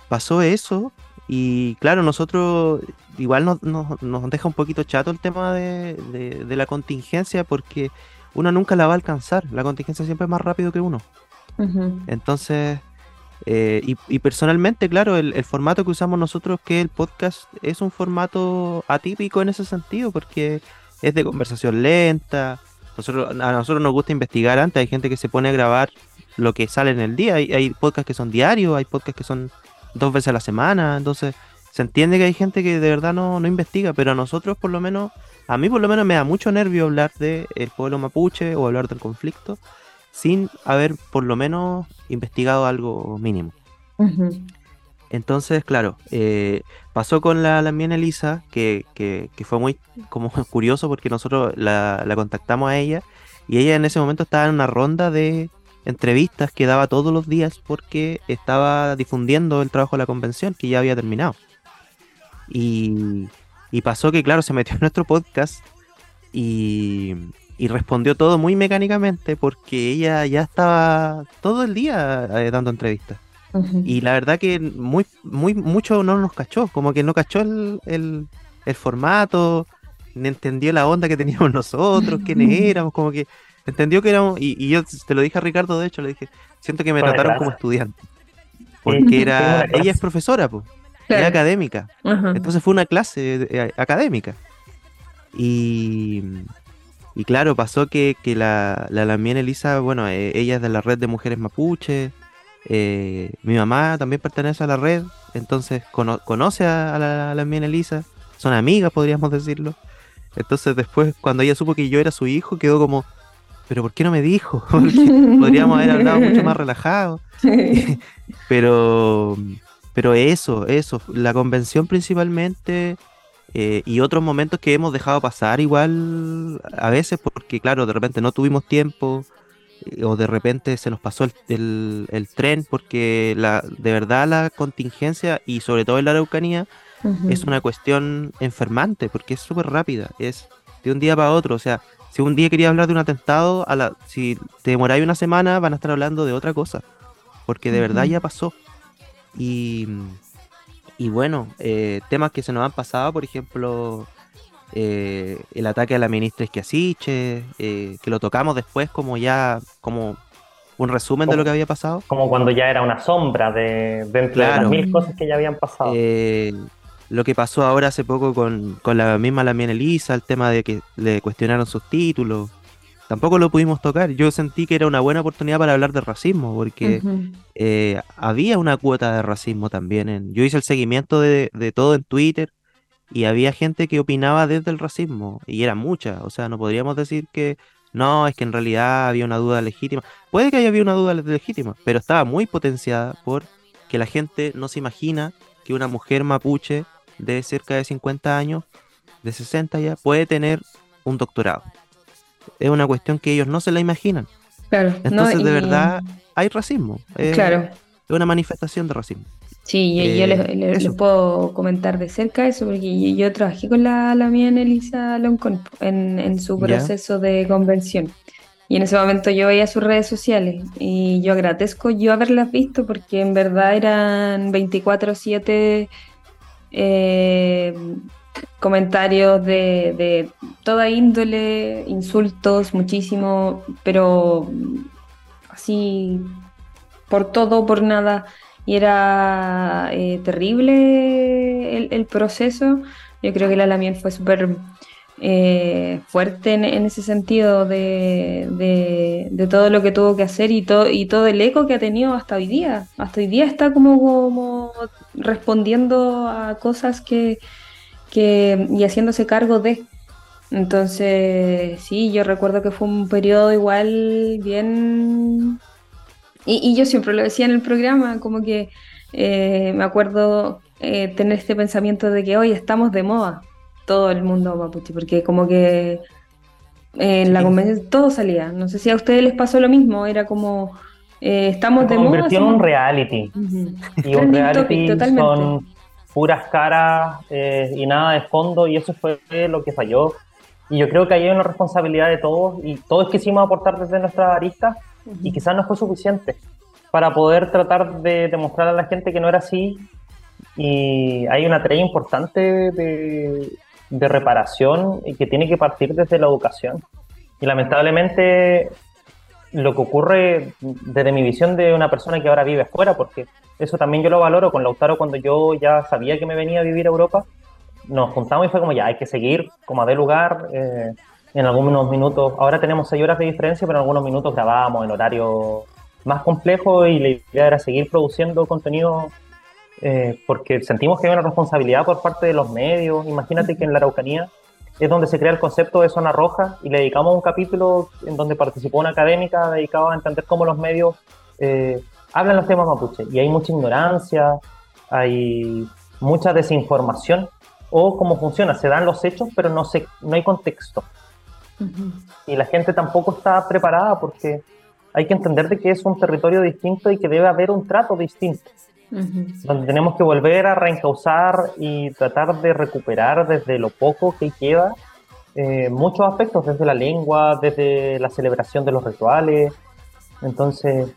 pasó eso. Y claro, nosotros igual nos, nos- nos deja un poquito chato el tema de, de- de la contingencia porque uno nunca la va a alcanzar. La contingencia siempre es más rápido que uno. Entonces, eh, y, y personalmente, claro, el, el formato que usamos nosotros, que el podcast, es un formato atípico en ese sentido, porque es de conversación lenta. A nosotros nos gusta investigar antes, hay gente que se pone a grabar lo que sale en el día, hay, hay podcasts que son diarios, hay podcasts que son dos veces a la semana, entonces se entiende que hay gente que de verdad no, no investiga, pero a nosotros por lo menos, a mí por lo menos me da mucho nervio hablar de el pueblo mapuche o hablar del conflicto sin haber por lo menos investigado algo mínimo. Entonces, claro, eh, pasó con la, mía Elisa, que, que, que fue muy como curioso porque nosotros la, la contactamos a ella y ella en ese momento estaba en una ronda de entrevistas que daba todos los días porque estaba difundiendo el trabajo de la convención que ya había terminado. Y, y pasó que, claro, se metió en nuestro podcast y, y respondió todo muy mecánicamente porque ella ya estaba todo el día eh, dando entrevistas. Y la verdad que muy, muy, mucho no nos cachó, como que no cachó el, el, el formato, ni entendió la onda que teníamos nosotros, quiénes éramos, como que entendió que éramos, y, y yo te lo dije a Ricardo, de hecho, le dije, siento que me trataron clase. como estudiante. Porque era, ella es profesora, pues, Claro. es académica. Ajá. Entonces fue una clase eh, académica. Y, y claro, pasó que, que la, la Lamien Elisa, bueno, eh, ella es de la red de mujeres mapuche. Eh, mi mamá también pertenece a la red, entonces cono- conoce a, a la Lamien Elisa. Son amigas, podríamos decirlo. Entonces después, cuando ella supo que yo era su hijo, quedó como, pero ¿por qué no me dijo? Porque podríamos haber hablado mucho más relajado. pero, pero eso, eso, la convención principalmente eh, y otros momentos que hemos dejado pasar igual a veces porque claro, de repente no tuvimos tiempo o de repente se nos pasó el, el, tren porque la, de verdad la contingencia y sobre todo en la Araucanía es una cuestión enfermante porque es súper rápida, es de un día para otro, o sea, si un día quería hablar de un atentado, a la, si te demoráis una semana van a estar hablando de otra cosa, porque de verdad ya pasó. Y, y bueno, eh, temas que se nos han pasado, por ejemplo, eh, el ataque a la ministra Esquiasiche, eh, que lo tocamos después como ya, como un resumen de lo que había pasado. Como cuando ya era una sombra de, de entre las mil cosas que ya habían pasado. Eh, lo que pasó ahora hace poco con, con la misma Lamien Elisa, el tema de que le cuestionaron sus títulos. Tampoco lo pudimos tocar. Yo sentí que era una buena oportunidad para hablar de racismo, porque eh, había una cuota de racismo también. En, yo hice el seguimiento de, de, todo en Twitter y había gente que opinaba desde el racismo, y era mucha. O sea, no podríamos decir que no, es que en realidad había una duda legítima. Puede que haya habido una duda legítima, pero estaba muy potenciada por que la gente no se imagina que una mujer mapuche de cerca de 50 años, de 60 ya, puede tener un doctorado. Es una cuestión que ellos no se la imaginan. Claro, Entonces, de verdad, hay racismo. claro. Es una manifestación de racismo. Sí, yo, les, puedo comentar de cerca eso, porque yo, trabajé con la, la mía Elisa Loncón en, en su proceso de convención. Y en ese momento yo veía sus redes sociales y yo agradezco yo haberlas visto porque en verdad eran 24/7 eh, comentarios de, toda índole, insultos, muchísimo, pero así por todo, por nada. Y era eh, terrible el, proceso. Yo creo que la Lamien fue súper eh, fuerte en, ese sentido de, de, todo lo que tuvo que hacer y, todo y todo el eco que ha tenido hasta hoy día. Hasta hoy día está como, como respondiendo a cosas que, que y haciéndose cargo de. Entonces, sí, yo recuerdo que fue un periodo igual bien... Y, y yo siempre lo decía en el programa, como que eh, me acuerdo eh, tener este pensamiento de que hoy estamos de moda todo el mundo mapuche, porque como que en la convención todo salía. No sé si a ustedes les pasó lo mismo, era como eh, estamos de moda. convirtió en un reality. Y un reality son puras caras eh, y nada de fondo, y eso fue lo que falló. Y yo creo que ahí hay una responsabilidad de todos, y todos quisimos aportar desde y quizás no fue suficiente para poder tratar de demostrar a la gente que no era así. Y hay una tarea importante de, de reparación y que tiene que partir desde la educación. Y lamentablemente lo que ocurre desde mi visión de una persona que ahora vive afuera, porque eso también yo lo valoro con Lautaro cuando yo ya sabía que me venía a vivir a Europa, nos juntamos y fue como ya, hay que seguir como a de lugar. Eh, en algunos minutos, ahora tenemos seis horas de diferencia, pero en algunos minutos grabábamos en horario más complejo y la idea era seguir produciendo contenido eh, porque sentimos que hay una responsabilidad por parte de los medios. Imagínate que en la Araucanía es donde se crea el concepto de zona roja y le dedicamos un capítulo en donde participó una académica dedicada a entender cómo los medios eh, hablan los temas mapuche. Y hay mucha ignorancia, hay mucha desinformación o cómo funciona, se dan los hechos pero no, se, no hay contexto. Y la gente tampoco está preparada porque hay que entender de que es un territorio distinto y que debe haber un trato distinto donde tenemos que volver a reencauzar y tratar de recuperar desde lo poco que queda eh, muchos aspectos, desde la lengua, desde la celebración de los rituales. Entonces,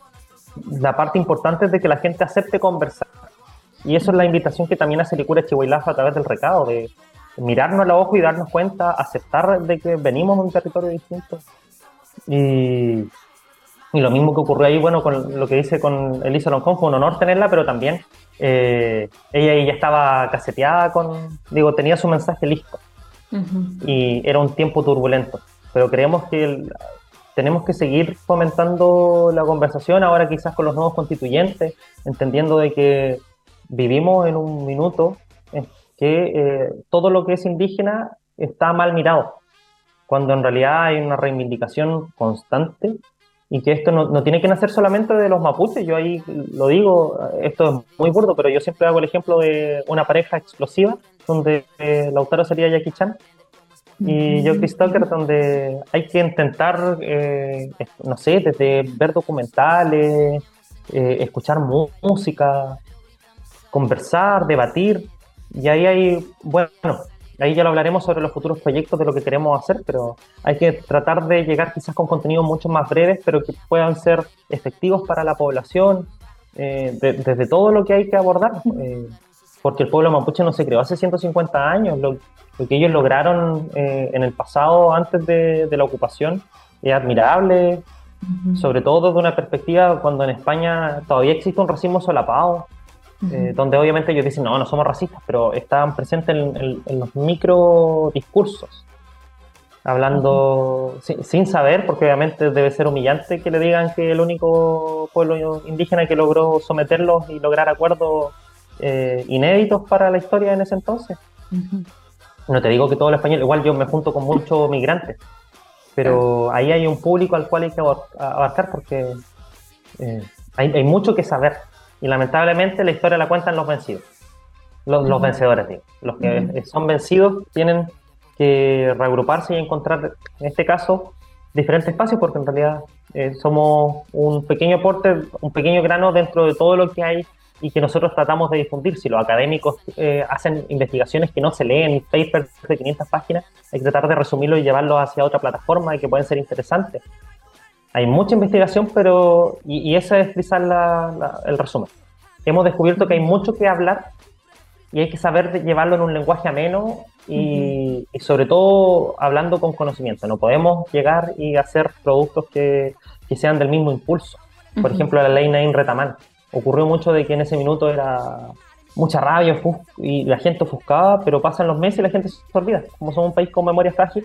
la parte importante es de que la gente acepte conversar. Y eso es la invitación que también hace Licura Chihuahua a través del recado, de mirarnos a los ojos y darnos cuenta, aceptar de que venimos de un territorio distinto. Y y lo mismo que ocurrió ahí, bueno, con lo que dice con Elisa Loncón, fue un honor tenerla, pero también eh, ella ya estaba caseteada con, digo, tenía su mensaje listo. Y era un tiempo turbulento. Pero creemos que tenemos que seguir fomentando la conversación ahora quizás con los nuevos constituyentes, entendiendo de que vivimos en un minuto que eh, todo lo que es indígena está mal mirado, cuando en realidad hay una reivindicación constante y que esto no, no, tiene que nacer solamente de los mapuches, yo ahí lo digo, esto es muy burdo, pero yo siempre hago el ejemplo de una pareja explosiva, donde eh, Lautaro sería Jackie Chan y yo Chris Tucker, donde hay que intentar, eh, no sé, desde ver documentales, eh, escuchar música, conversar, debatir, y ahí hay, bueno, ahí ya lo hablaremos sobre los futuros proyectos de lo que queremos hacer, pero hay que tratar de llegar quizás con contenidos mucho más breves, pero que puedan ser efectivos para la población, eh, desde todo lo que hay que abordar, eh, porque el pueblo mapuche no se creó hace 150 años, lo, que ellos lograron eh, en el pasado, antes de, de la ocupación, es admirable, sobre todo desde una perspectiva cuando en España todavía existe un racismo solapado, eh, donde obviamente ellos dicen, no, no somos racistas, pero estaban presentes en, los micro discursos, hablando sin, saber, porque obviamente debe ser humillante que le digan que el único pueblo indígena que logró someterlos y lograr acuerdos eh, inéditos para la historia en ese entonces. No te digo que todo el español, igual yo me junto con muchos migrantes, pero ahí hay un público al cual hay que abarcar porque eh, hay, hay mucho que saber y lamentablemente la historia la cuentan los vencidos. Los, vencedores, digo. Los que son vencidos tienen que reagruparse y encontrar, en este caso, diferentes espacios, porque en realidad eh, somos un pequeño aporte, un pequeño grano dentro de todo lo que hay y que nosotros tratamos de difundir. Si los académicos eh, hacen investigaciones que no se leen, papers de 500 páginas, hay que tratar de resumirlo y llevarlo hacia otra plataforma y que pueden ser interesantes hay mucha investigación, pero. Y, y ese es quizás el resumen. Hemos descubierto que hay mucho que hablar y hay que saber llevarlo en un lenguaje ameno y, sobre todo hablando con conocimiento. No podemos llegar y hacer productos que, que sean del mismo impulso. Por ejemplo, la ley Nain Retaman. Ocurrió mucho de que en ese minuto era mucha rabia y la gente ofuscaba, pero pasan los meses y la gente se olvida. Como somos un país con memoria frágil,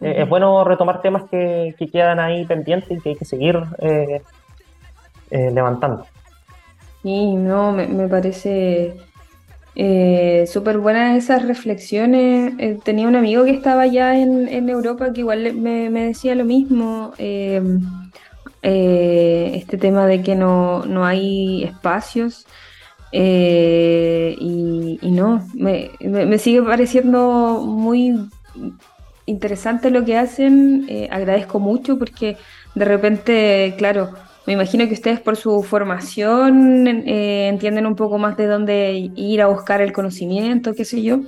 eh, es bueno retomar temas que, quedan ahí pendientes y que hay que seguir eh, eh, levantando. Sí, no, me, parece súper buenas esas reflexiones. tenía un amigo que estaba ya en, Europa que igual me, decía lo mismo. este tema de que no, hay espacios. y, no, me, me, sigue pareciendo muy interesante lo que hacen, eh, agradezco mucho porque de repente, claro, me imagino que ustedes por su formación eh, entienden un poco más de dónde ir a buscar el conocimiento, qué sé yo.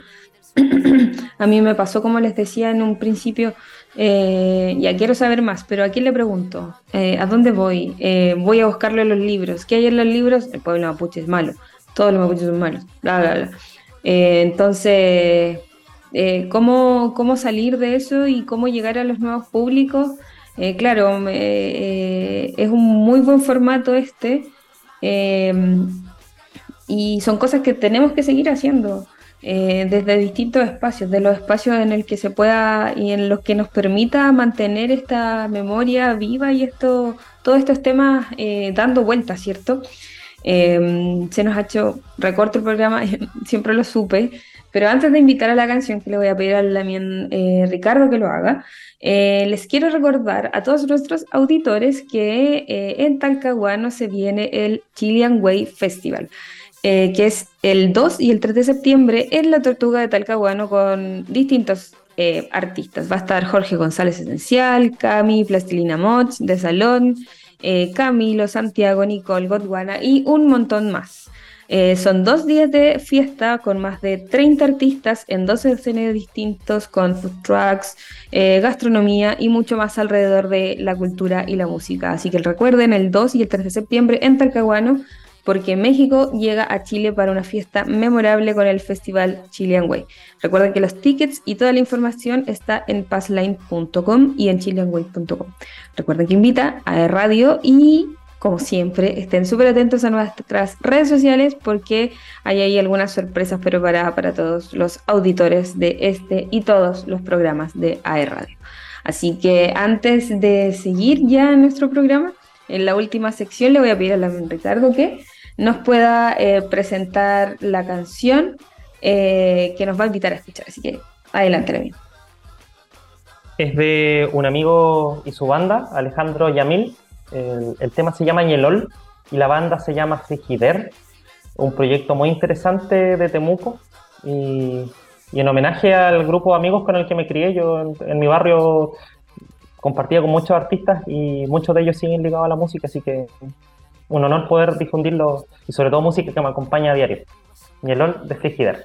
a mí me pasó, como les decía en un principio, eh, ya quiero saber más, pero ¿a quién le pregunto? ¿A dónde voy? voy a buscarle los libros. ¿Qué hay en los libros? El pueblo mapuche es malo. Todos los mapuches son malos. Bla, bla, bla. entonces, eh, cómo, cómo salir de eso y cómo llegar a los nuevos públicos. Eh, claro, eh, es un muy buen formato este y son cosas que tenemos que seguir haciendo desde distintos espacios, de los espacios en el que se pueda y en los que nos permita mantener esta memoria viva y esto, todos estos temas dando vueltas, ¿cierto? se nos ha hecho, recorto el programa, siempre lo supe, pero antes de invitar a la canción, que le voy a pedir a eh, Ricardo que lo haga, eh, les quiero recordar a todos nuestros auditores que eh, en Talcahuano se viene el Chilean Way Festival. que es el 2 y el 3 de septiembre en la Tortuga de Talcahuano con distintos artistas. Va a estar Jorge González Esencial, Cami, Plastilina Moch, De Salón, Camilo, Santiago, Nicole, Godwana y un montón más. Eh, son dos días de fiesta con más de 30 artistas en 12 escenarios distintos, con food trucks, eh, gastronomía y mucho más alrededor de la cultura y la música. Así que recuerden el 2 y el 3 de septiembre en Talcahuano, porque México llega a Chile para una fiesta memorable con el festival Chilean Way. Recuerden que los tickets y toda la información está en passline.com y en chileanway.com. Recuerden que invita a Radio y como siempre, estén súper atentos a nuestras redes sociales porque hay ahí algunas sorpresas preparadas para todos los auditores de este y todos los programas de AE Radio. Así que antes de seguir ya en nuestro programa, en la última sección le voy a pedir a la Ricardo que nos pueda eh, presentar la canción eh, que nos va a invitar a escuchar. Así que adelante, bien. es de un amigo y su banda, Alejandro Yamil. El, tema se llama Ñelol y la banda se llama Frigider. Un proyecto muy interesante de Temuco y, en homenaje al grupo de amigos con el que me crié. Yo en, en mi barrio compartía con muchos artistas y muchos de ellos siguen ligados a la música, así que un honor poder difundirlo y sobre todo música que me acompaña a diario. Ñelol de Frigider.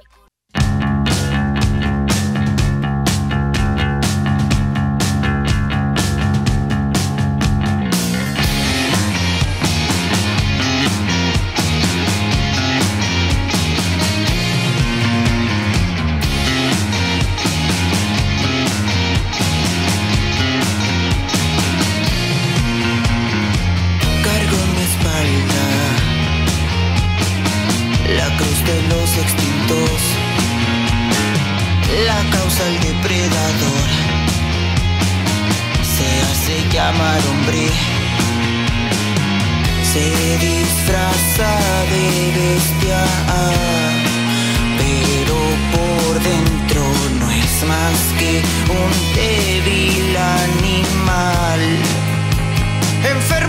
enfermedad.